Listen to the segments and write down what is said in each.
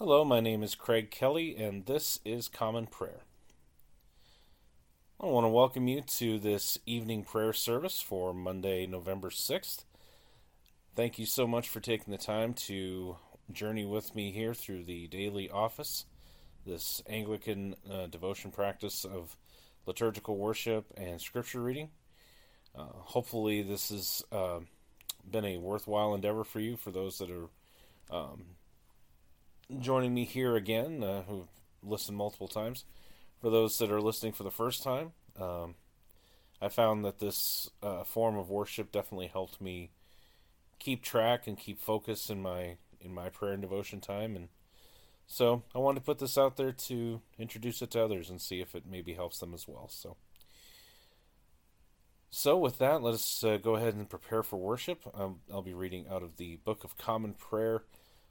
Hello, my name is Craig Kelly, and this is Common Prayer. I want to welcome you to this evening prayer service for Monday, November 6th. Thank you so much for taking the time to journey with me here through the daily office, this Anglican uh, devotion practice of liturgical worship and scripture reading. Uh, hopefully, this has uh, been a worthwhile endeavor for you, for those that are um, joining me here again, uh, who've listened multiple times. For those that are listening for the first time, um, I found that this uh, form of worship definitely helped me keep track and keep focus in my in my prayer and devotion time, and so I wanted to put this out there to introduce it to others and see if it maybe helps them as well. So. So, with that, let us uh, go ahead and prepare for worship. Um, I'll be reading out of the Book of Common Prayer,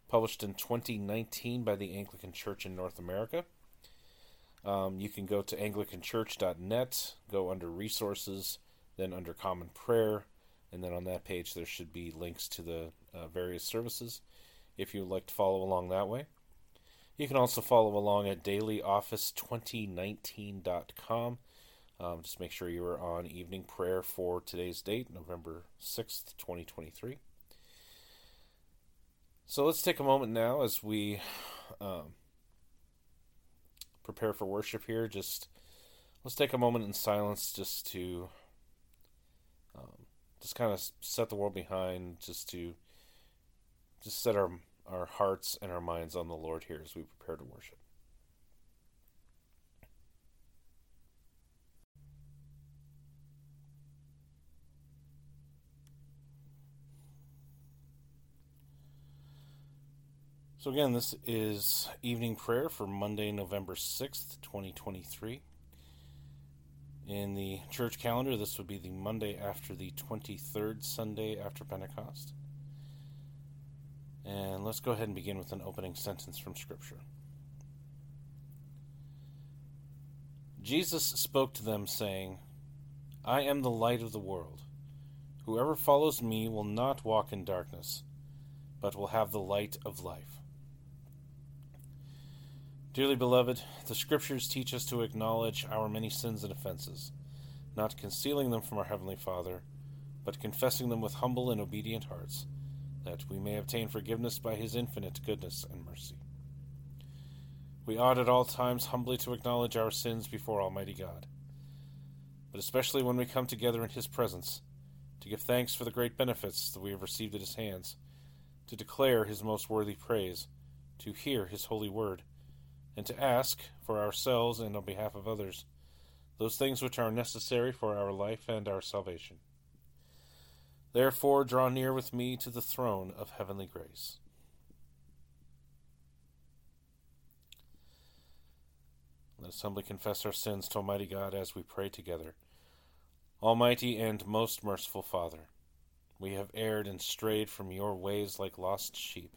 published in 2019 by the Anglican Church in North America. Um, you can go to anglicanchurch.net, go under resources, then under common prayer, and then on that page there should be links to the uh, various services if you would like to follow along that way. You can also follow along at dailyoffice2019.com. Um, just make sure you are on evening prayer for today's date, November 6th, 2023. So let's take a moment now as we um, prepare for worship here. Just let's take a moment in silence just to um, just kind of set the world behind, just to just set our our hearts and our minds on the Lord here as we prepare to worship. So, again, this is evening prayer for Monday, November 6th, 2023. In the church calendar, this would be the Monday after the 23rd Sunday after Pentecost. And let's go ahead and begin with an opening sentence from Scripture. Jesus spoke to them, saying, I am the light of the world. Whoever follows me will not walk in darkness, but will have the light of life. Dearly beloved, the Scriptures teach us to acknowledge our many sins and offenses, not concealing them from our Heavenly Father, but confessing them with humble and obedient hearts, that we may obtain forgiveness by His infinite goodness and mercy. We ought at all times humbly to acknowledge our sins before Almighty God, but especially when we come together in His presence, to give thanks for the great benefits that we have received at His hands, to declare His most worthy praise, to hear His holy word and to ask for ourselves and on behalf of others those things which are necessary for our life and our salvation. Therefore, draw near with me to the throne of heavenly grace. Let us humbly confess our sins to Almighty God as we pray together. Almighty and most merciful Father, we have erred and strayed from your ways like lost sheep.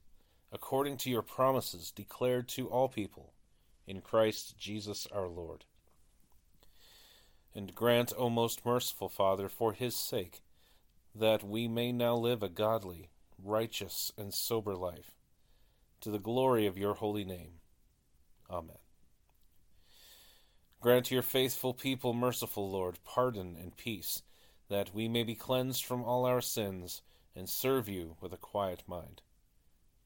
according to your promises declared to all people in Christ Jesus our Lord. And grant, O most merciful Father, for his sake, that we may now live a godly, righteous, and sober life, to the glory of your holy name. Amen. Grant your faithful people, merciful Lord, pardon and peace, that we may be cleansed from all our sins and serve you with a quiet mind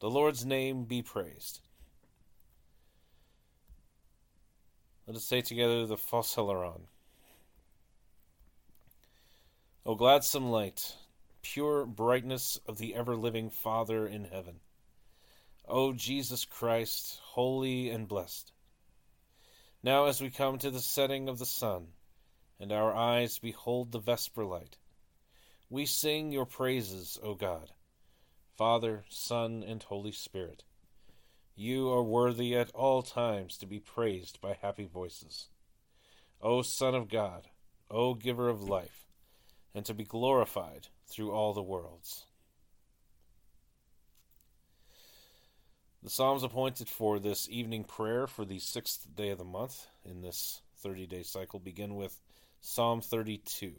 The Lord's name be praised. Let us say together the Phos Hilaron. O gladsome light, pure brightness of the ever living Father in heaven. O Jesus Christ, holy and blessed. Now, as we come to the setting of the sun, and our eyes behold the vesper light, we sing your praises, O God, Father, Son, and Holy Spirit. You are worthy at all times to be praised by happy voices. O Son of God, O Giver of life, and to be glorified through all the worlds. The Psalms appointed for this evening prayer for the sixth day of the month in this 30 day cycle begin with Psalm 32.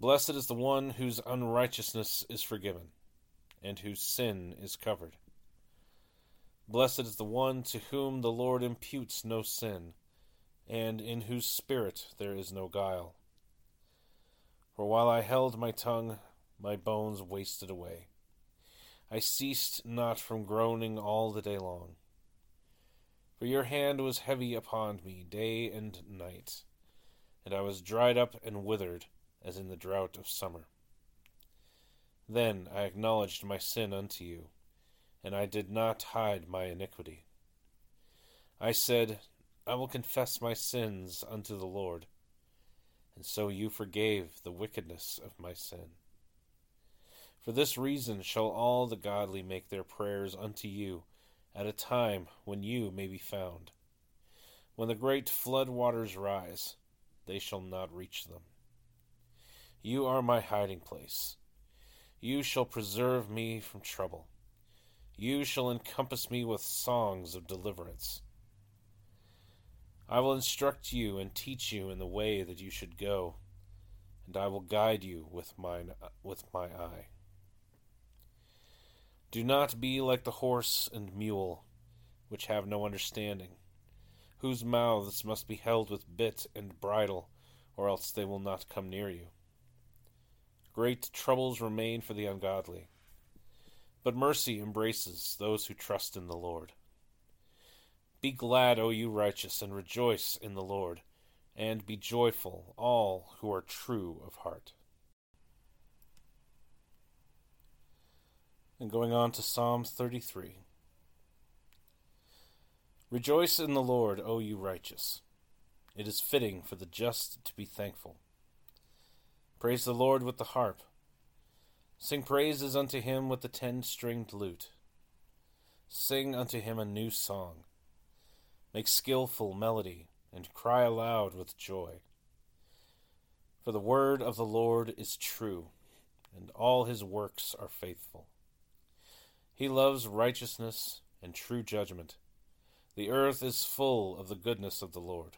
Blessed is the one whose unrighteousness is forgiven and whose sin is covered. Blessed is the one to whom the Lord imputes no sin, and in whose spirit there is no guile. For while I held my tongue, my bones wasted away. I ceased not from groaning all the day long. For your hand was heavy upon me day and night, and I was dried up and withered as in the drought of summer. Then I acknowledged my sin unto you, and I did not hide my iniquity. I said, I will confess my sins unto the Lord, and so you forgave the wickedness of my sin. For this reason shall all the godly make their prayers unto you at a time when you may be found. When the great flood waters rise, they shall not reach them. You are my hiding place. You shall preserve me from trouble. You shall encompass me with songs of deliverance. I will instruct you and teach you in the way that you should go, and I will guide you with mine with my eye. Do not be like the horse and mule, which have no understanding, whose mouths must be held with bit and bridle, or else they will not come near you. Great troubles remain for the ungodly, but mercy embraces those who trust in the Lord. Be glad, O you righteous, and rejoice in the Lord, and be joyful, all who are true of heart. And going on to Psalm 33. Rejoice in the Lord, O you righteous. It is fitting for the just to be thankful. Praise the Lord with the harp. Sing praises unto him with the ten stringed lute. Sing unto him a new song. Make skilful melody, and cry aloud with joy. For the word of the Lord is true, and all his works are faithful. He loves righteousness and true judgment. The earth is full of the goodness of the Lord.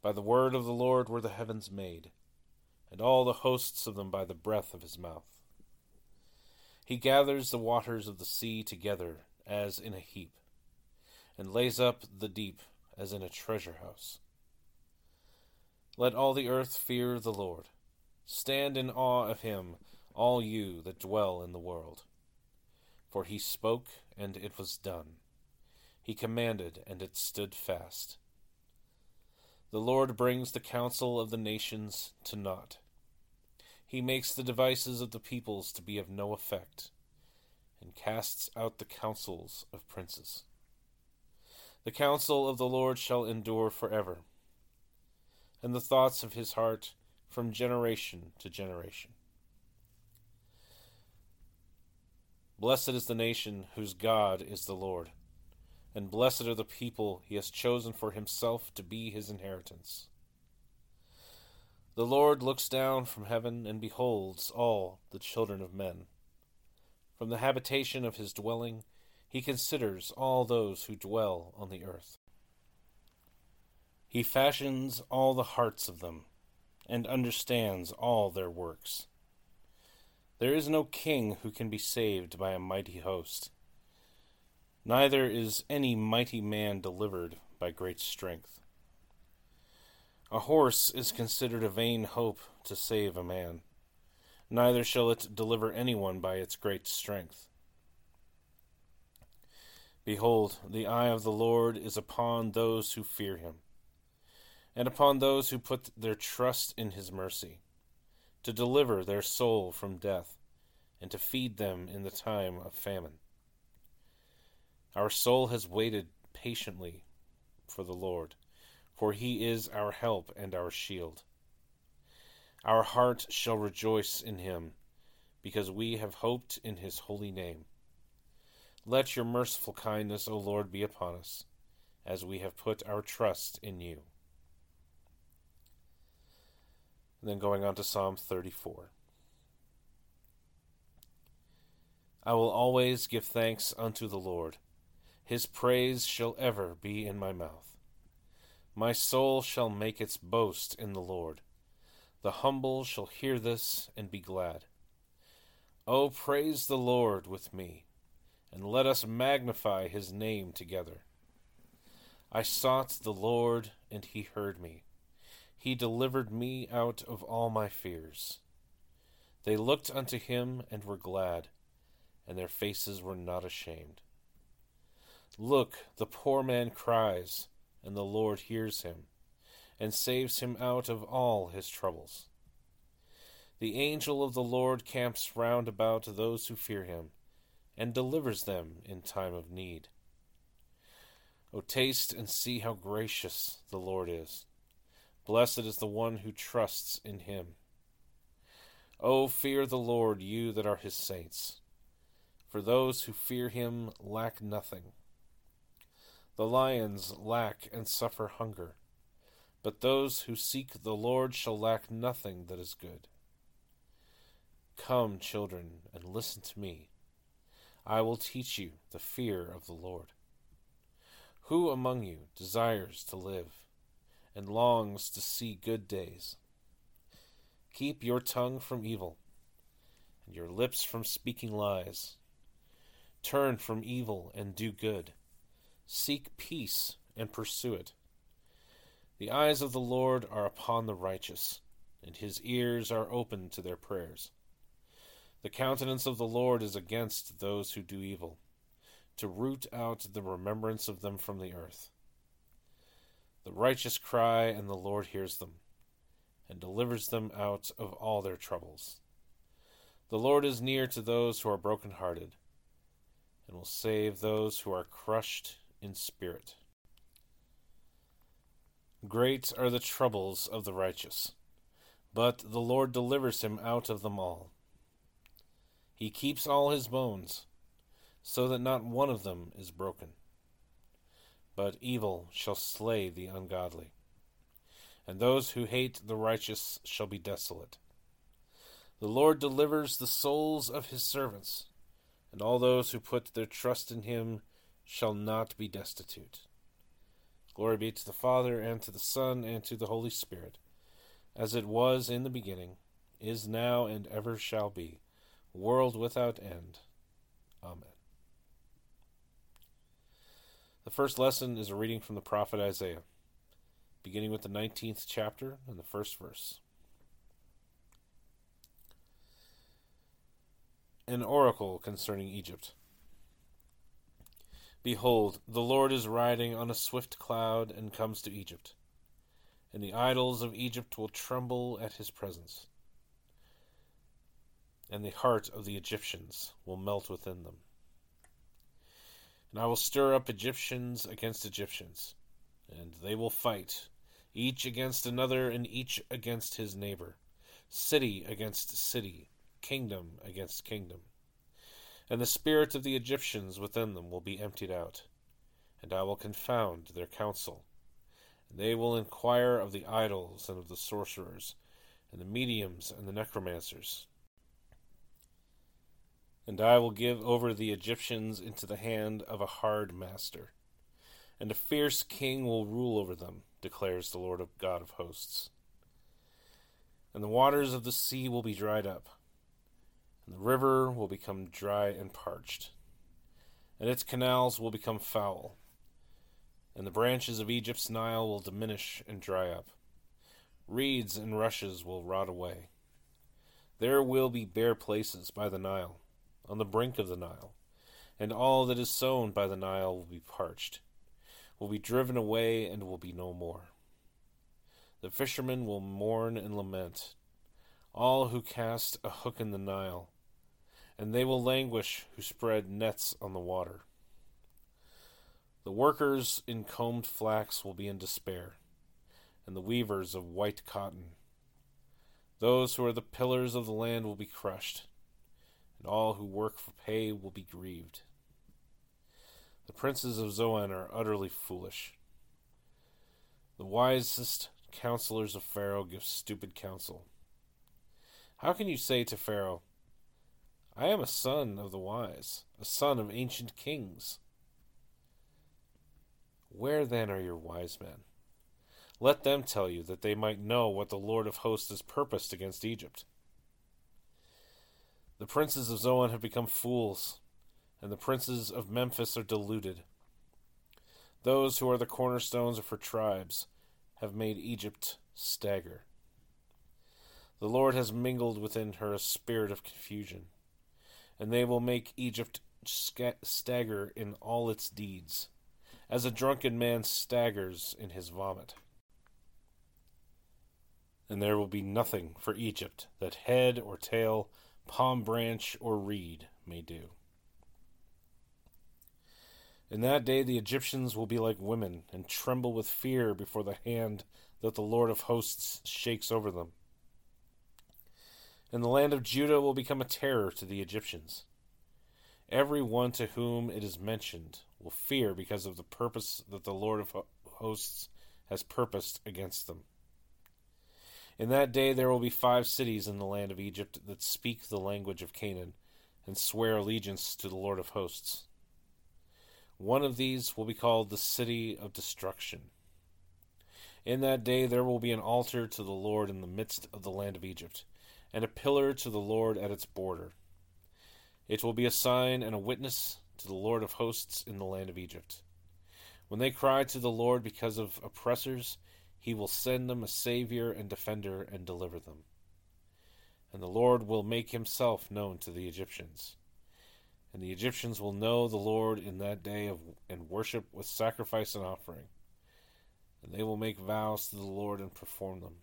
By the word of the Lord were the heavens made and all the hosts of them by the breath of his mouth. He gathers the waters of the sea together as in a heap, and lays up the deep as in a treasure house. Let all the earth fear the Lord. Stand in awe of him, all you that dwell in the world. For he spoke, and it was done. He commanded, and it stood fast. The Lord brings the counsel of the nations to naught. He makes the devices of the peoples to be of no effect, and casts out the counsels of princes. The counsel of the Lord shall endure forever, and the thoughts of his heart from generation to generation. Blessed is the nation whose God is the Lord and blessed are the people he has chosen for himself to be his inheritance. The Lord looks down from heaven and beholds all the children of men. From the habitation of his dwelling, he considers all those who dwell on the earth. He fashions all the hearts of them, and understands all their works. There is no king who can be saved by a mighty host neither is any mighty man delivered by great strength. A horse is considered a vain hope to save a man, neither shall it deliver anyone by its great strength. Behold, the eye of the Lord is upon those who fear him, and upon those who put their trust in his mercy, to deliver their soul from death, and to feed them in the time of famine. Our soul has waited patiently for the Lord, for he is our help and our shield. Our heart shall rejoice in him, because we have hoped in his holy name. Let your merciful kindness, O Lord, be upon us, as we have put our trust in you. And then going on to Psalm 34. I will always give thanks unto the Lord. His praise shall ever be in my mouth. My soul shall make its boast in the Lord. The humble shall hear this and be glad. O praise the Lord with me and let us magnify his name together. I sought the Lord, and he heard me. He delivered me out of all my fears. They looked unto him and were glad, and their faces were not ashamed. Look, the poor man cries, and the Lord hears him, and saves him out of all his troubles. The angel of the Lord camps round about those who fear him and delivers them in time of need. O taste and see how gracious the Lord is. Blessed is the one who trusts in him. O fear the Lord, you that are his saints, for those who fear him lack nothing. The lions lack and suffer hunger, but those who seek the Lord shall lack nothing that is good. Come, children, and listen to me. I will teach you the fear of the Lord. Who among you desires to live and longs to see good days? Keep your tongue from evil and your lips from speaking lies. Turn from evil and do good. Seek peace and pursue it. The eyes of the Lord are upon the righteous, and his ears are open to their prayers. The countenance of the Lord is against those who do evil, to root out the remembrance of them from the earth. The righteous cry, and the Lord hears them, and delivers them out of all their troubles. The Lord is near to those who are broken-hearted, and will save those who are crushed in spirit. Great are the troubles of the righteous, but the Lord delivers him out of them all. He keeps all his bones, so that not one of them is broken. But evil shall slay the ungodly, and those who hate the righteous shall be desolate. The Lord delivers the souls of his servants, and all those who put their trust in him shall not be destitute. Glory be to the Father, and to the Son, and to the Holy Spirit, as it was in the beginning, is now, and ever shall be world without end. Amen. The first lesson is a reading from the prophet Isaiah, beginning with the 19th chapter and the first verse. An oracle concerning Egypt. Behold, the Lord is riding on a swift cloud and comes to Egypt, and the idols of Egypt will tremble at his presence and the heart of the Egyptians will melt within them. And I will stir up Egyptians against Egyptians, and they will fight, each against another, and each against his neighbor, city against city, kingdom against kingdom. And the spirit of the Egyptians within them will be emptied out, and I will confound their counsel. And they will inquire of the idols and of the sorcerers, and the mediums and the necromancers and I will give over the Egyptians into the hand of a hard master, and a fierce king will rule over them, declares the Lord of God of hosts. And the waters of the sea will be dried up, the river will become dry and parched, and its canals will become foul, and the branches of Egypt's Nile will diminish and dry up. Reeds and rushes will rot away. There will be bare places by the Nile on the brink of the Nile, and all that is sown by the Nile will be parched, will be driven away, and will be no more. The fishermen will mourn and lament, all who cast a hook in the Nile, and they will languish who spread nets on the water. The workers in combed flax will be in despair, and the weavers of white cotton. Those who are the pillars of the land will be crushed, and all who work for pay will be grieved. The princes of Zoan are utterly foolish. The wisest counselors of Pharaoh give stupid counsel. How can you say to Pharaoh, I am a son of the wise, a son of ancient kings? Where then are your wise men? Let them tell you, that they might know what the Lord of hosts has purposed against Egypt. The princes of Zoan have become fools, and the princes of Memphis are deluded. Those who are the cornerstones of her tribes have made Egypt stagger. The Lord has mingled within her a spirit of confusion, and they will make Egypt stagger in all its deeds as a drunken man staggers in his vomit. And there will be nothing for Egypt that head or tail, palm branch or reed may do. In that day the Egyptians will be like women, and tremble with fear before the hand that the Lord of hosts shakes over them. And the land of Judah will become a terror to the Egyptians. Every one to whom it is mentioned will fear because of the purpose that the Lord of hosts has purposed against them. In that day there will be five cities in the land of Egypt that speak the language of Canaan and swear allegiance to the Lord of hosts. One of these will be called the City of Destruction. In that day there will be an altar to the Lord in the midst of the land of Egypt, and a pillar to the Lord at its border. It will be a sign and a witness to the Lord of hosts in the land of Egypt. When they cry to the Lord because of oppressors, he will send them a Savior and defender and deliver them. And the Lord will make himself known to the Egyptians. And the Egyptians will know the Lord in that day of, and worship with sacrifice and offering. And they will make vows to the Lord and perform them.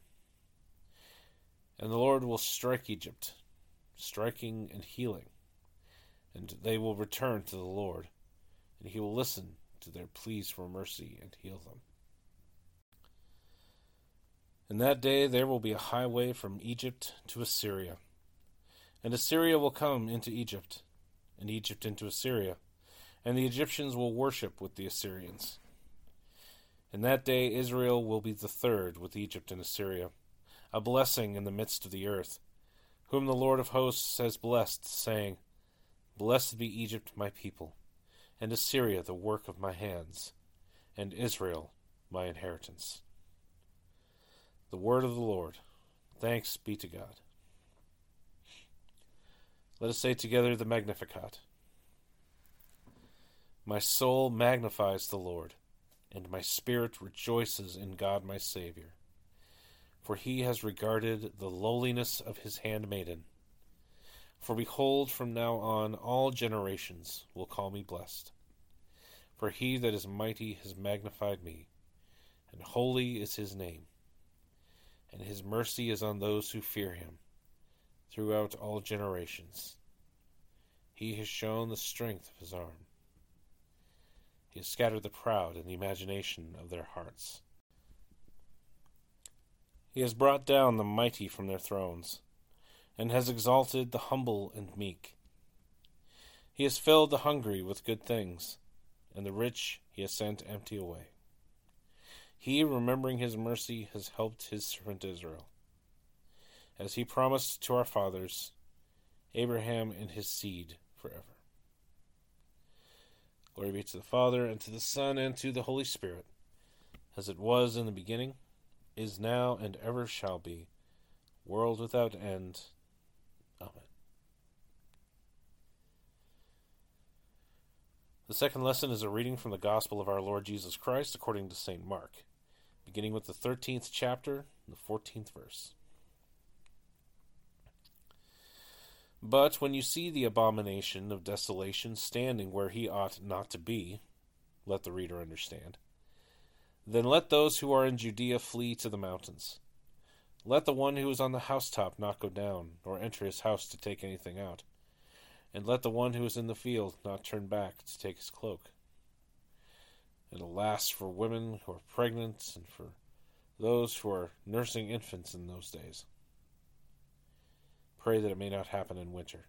And the Lord will strike Egypt, striking and healing and they will return to the Lord, and he will listen to their pleas for mercy and heal them. In that day there will be a highway from Egypt to Assyria, and Assyria will come into Egypt, and Egypt into Assyria, and the Egyptians will worship with the Assyrians. In that day Israel will be the third with Egypt and Assyria, a blessing in the midst of the earth, whom the Lord of hosts has blessed, saying, Blessed be Egypt, my people, and Assyria, the work of my hands, and Israel, my inheritance. The word of the Lord. Thanks be to God. Let us say together the Magnificat. My soul magnifies the Lord, and my spirit rejoices in God my Saviour. For he has regarded the lowliness of his handmaiden. For behold, from now on all generations will call me blessed. For he that is mighty has magnified me, and holy is his name. And his mercy is on those who fear him throughout all generations. He has shown the strength of his arm. He has scattered the proud in the imagination of their hearts. He has brought down the mighty from their thrones and has exalted the humble and meek. He has filled the hungry with good things, and the rich he has sent empty away. He, remembering his mercy, has helped his servant Israel, as he promised to our fathers, Abraham and his seed forever. Glory be to the Father, and to the Son, and to the Holy Spirit, as it was in the beginning, is now, and ever shall be, world without end. Amen. The second lesson is a reading from the Gospel of our Lord Jesus Christ according to St. Mark, beginning with the 13th chapter, the 14th verse. But when you see the abomination of desolation standing where he ought not to be, let the reader understand, then let those who are in Judea flee to the mountains. Let the one who is on the housetop not go down, nor enter his house to take anything out. And let the one who is in the field not turn back to take his cloak. And alas for women who are pregnant and for those who are nursing infants in those days. Pray that it may not happen in winter.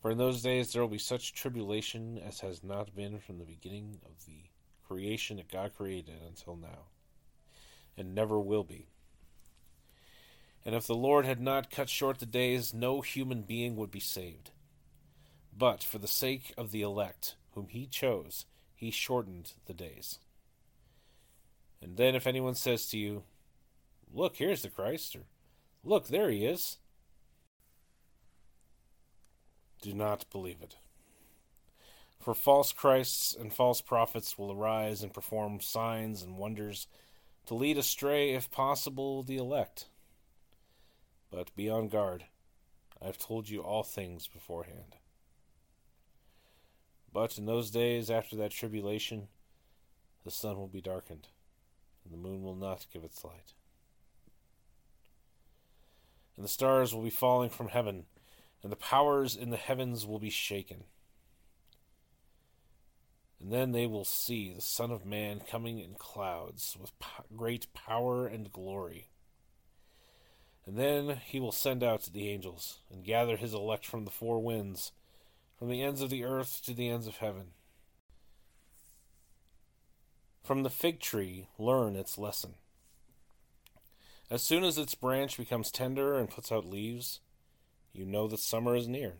For in those days there will be such tribulation as has not been from the beginning of the creation that God created until now, and never will be. And if the Lord had not cut short the days, no human being would be saved. But for the sake of the elect, whom he chose, he shortened the days. And then if anyone says to you, Look, here's the Christ, or Look, there he is, do not believe it. For false Christs and false prophets will arise and perform signs and wonders to lead astray, if possible, the elect. But be on guard. I have told you all things beforehand. But in those days after that tribulation, the sun will be darkened, and the moon will not give its light. And the stars will be falling from heaven, and the powers in the heavens will be shaken. And then they will see the Son of Man coming in clouds with great power and glory. And then he will send out the angels and gather his elect from the four winds from the ends of the earth to the ends of heaven. From the fig tree, learn its lesson. As soon as its branch becomes tender and puts out leaves, you know that summer is near.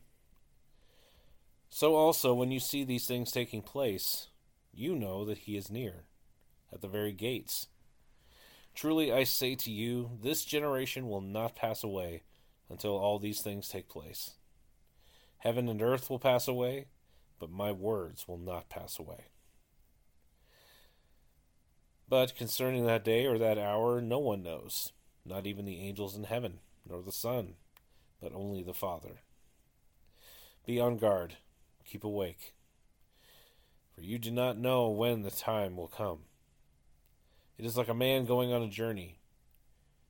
So also, when you see these things taking place, you know that he is near, at the very gates. Truly I say to you, this generation will not pass away until all these things take place. Heaven and earth will pass away, but my words will not pass away. But concerning that day or that hour, no one knows, not even the angels in heaven, nor the Son, but only the Father. Be on guard, keep awake, for you do not know when the time will come. It is like a man going on a journey.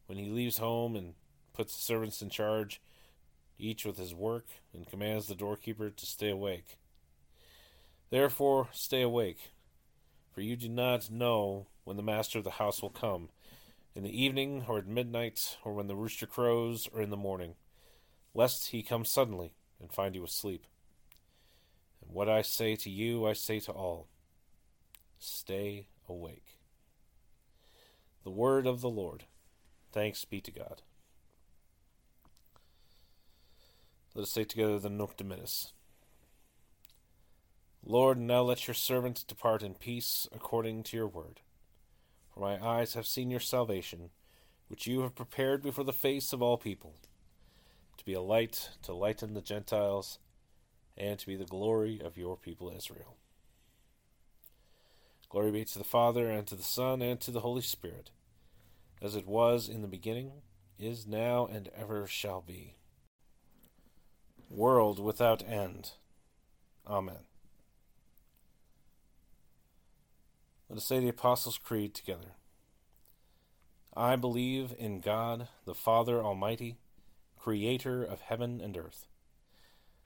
When he leaves home and puts the servants in charge, each with his work, and commands the doorkeeper to stay awake. Therefore, stay awake, for you do not know when the master of the house will come, in the evening, or at midnight, or when the rooster crows, or in the morning, lest he come suddenly and find you asleep. What I say to you, I say to all stay awake. The word of the Lord. Thanks be to God. Let us say together the Nunc Dimittis. Lord, now let your servant depart in peace according to your word. For my eyes have seen your salvation, which you have prepared before the face of all people, to be a light to lighten the Gentiles, and to be the glory of your people Israel. Glory be to the Father, and to the Son, and to the Holy Spirit, as it was in the beginning, is now, and ever shall be world without end. Amen. Let us say the Apostles' Creed together. I believe in God, the Father Almighty, creator of heaven and earth.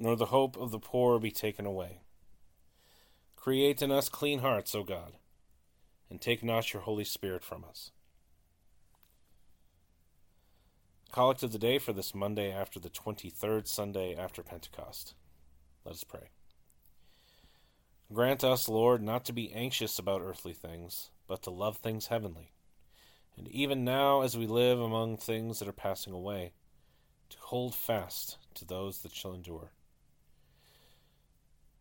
nor the hope of the poor be taken away. Create in us clean hearts, O God, and take not your Holy Spirit from us. Collect of the day for this Monday after the 23rd Sunday after Pentecost. Let us pray. Grant us, Lord, not to be anxious about earthly things, but to love things heavenly. And even now, as we live among things that are passing away, to hold fast to those that shall endure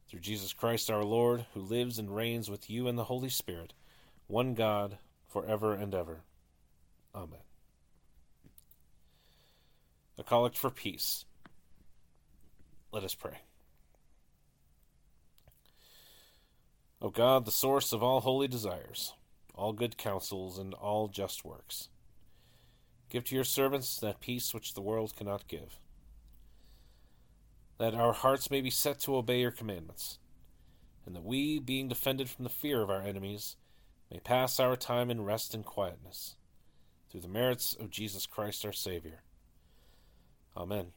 through Jesus Christ our Lord, who lives and reigns with you in the Holy Spirit, one God, for ever and ever. Amen. A collect for peace. Let us pray. O God, the source of all holy desires, all good counsels, and all just works, give to your servants that peace which the world cannot give that our hearts may be set to obey your commandments, and that we, being defended from the fear of our enemies, may pass our time in rest and quietness, through the merits of Jesus Christ our Savior. Amen.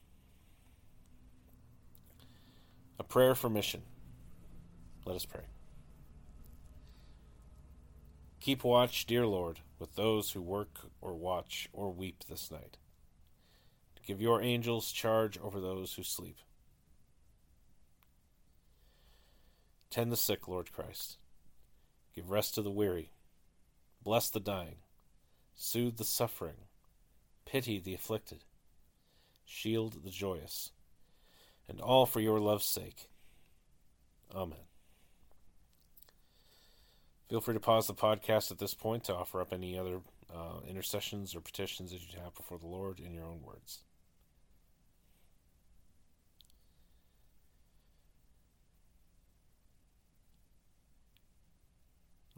A prayer for mission. Let us pray. Keep watch, dear Lord, with those who work or watch or weep this night. Give your angels charge over those who sleep. Tend the sick, Lord Christ. Give rest to the weary. Bless the dying. Soothe the suffering. Pity the afflicted. Shield the joyous. And all for your love's sake. Amen. Feel free to pause the podcast at this point to offer up any other uh, intercessions or petitions that you have before the Lord in your own words.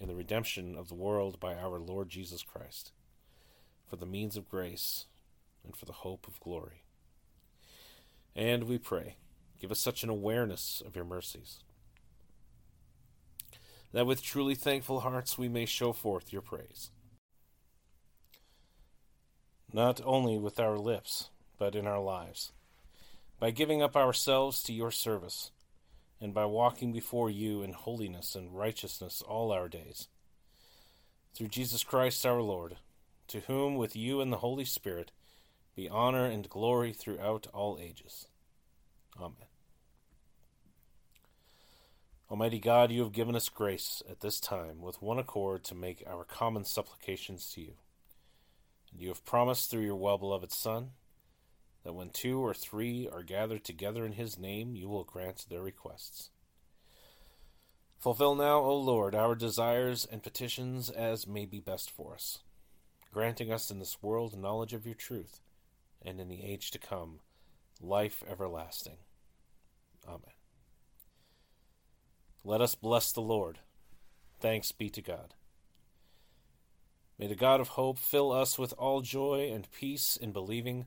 in the redemption of the world by our Lord Jesus Christ, for the means of grace and for the hope of glory. And we pray, give us such an awareness of your mercies, that with truly thankful hearts we may show forth your praise. Not only with our lips, but in our lives, by giving up ourselves to your service and by walking before you in holiness and righteousness all our days. Through Jesus Christ our Lord, to whom with you and the Holy Spirit be honor and glory throughout all ages. Amen. Almighty God, you have given us grace at this time with one accord to make our common supplications to you. And you have promised through your well beloved Son that when two or three are gathered together in his name, you will grant their requests. Fulfill now, O Lord, our desires and petitions as may be best for us, granting us in this world knowledge of your truth, and in the age to come, life everlasting. Amen. Let us bless the Lord. Thanks be to God. May the God of hope fill us with all joy and peace in believing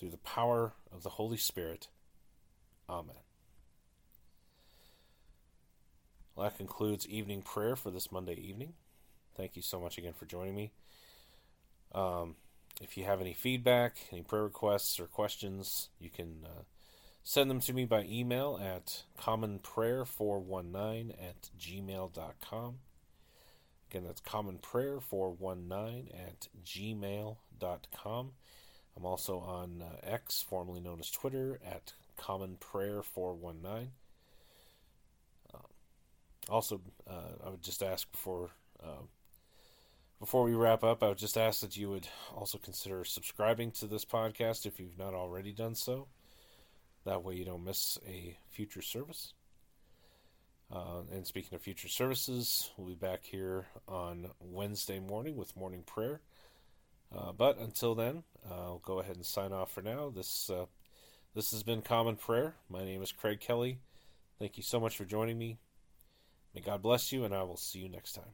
through the power of the Holy Spirit. Amen. Well, that concludes evening prayer for this Monday evening. Thank you so much again for joining me. Um, if you have any feedback, any prayer requests, or questions, you can uh, send them to me by email at commonprayer419 at gmail.com. Again, that's commonprayer419 at gmail.com. I'm also on uh, X, formerly known as Twitter, at Common Prayer 419. Um, also, uh, I would just ask before uh, before we wrap up, I would just ask that you would also consider subscribing to this podcast if you've not already done so. That way, you don't miss a future service. Uh, and speaking of future services, we'll be back here on Wednesday morning with morning prayer. Uh, but until then, I'll go ahead and sign off for now. This uh, this has been Common Prayer. My name is Craig Kelly. Thank you so much for joining me. May God bless you, and I will see you next time.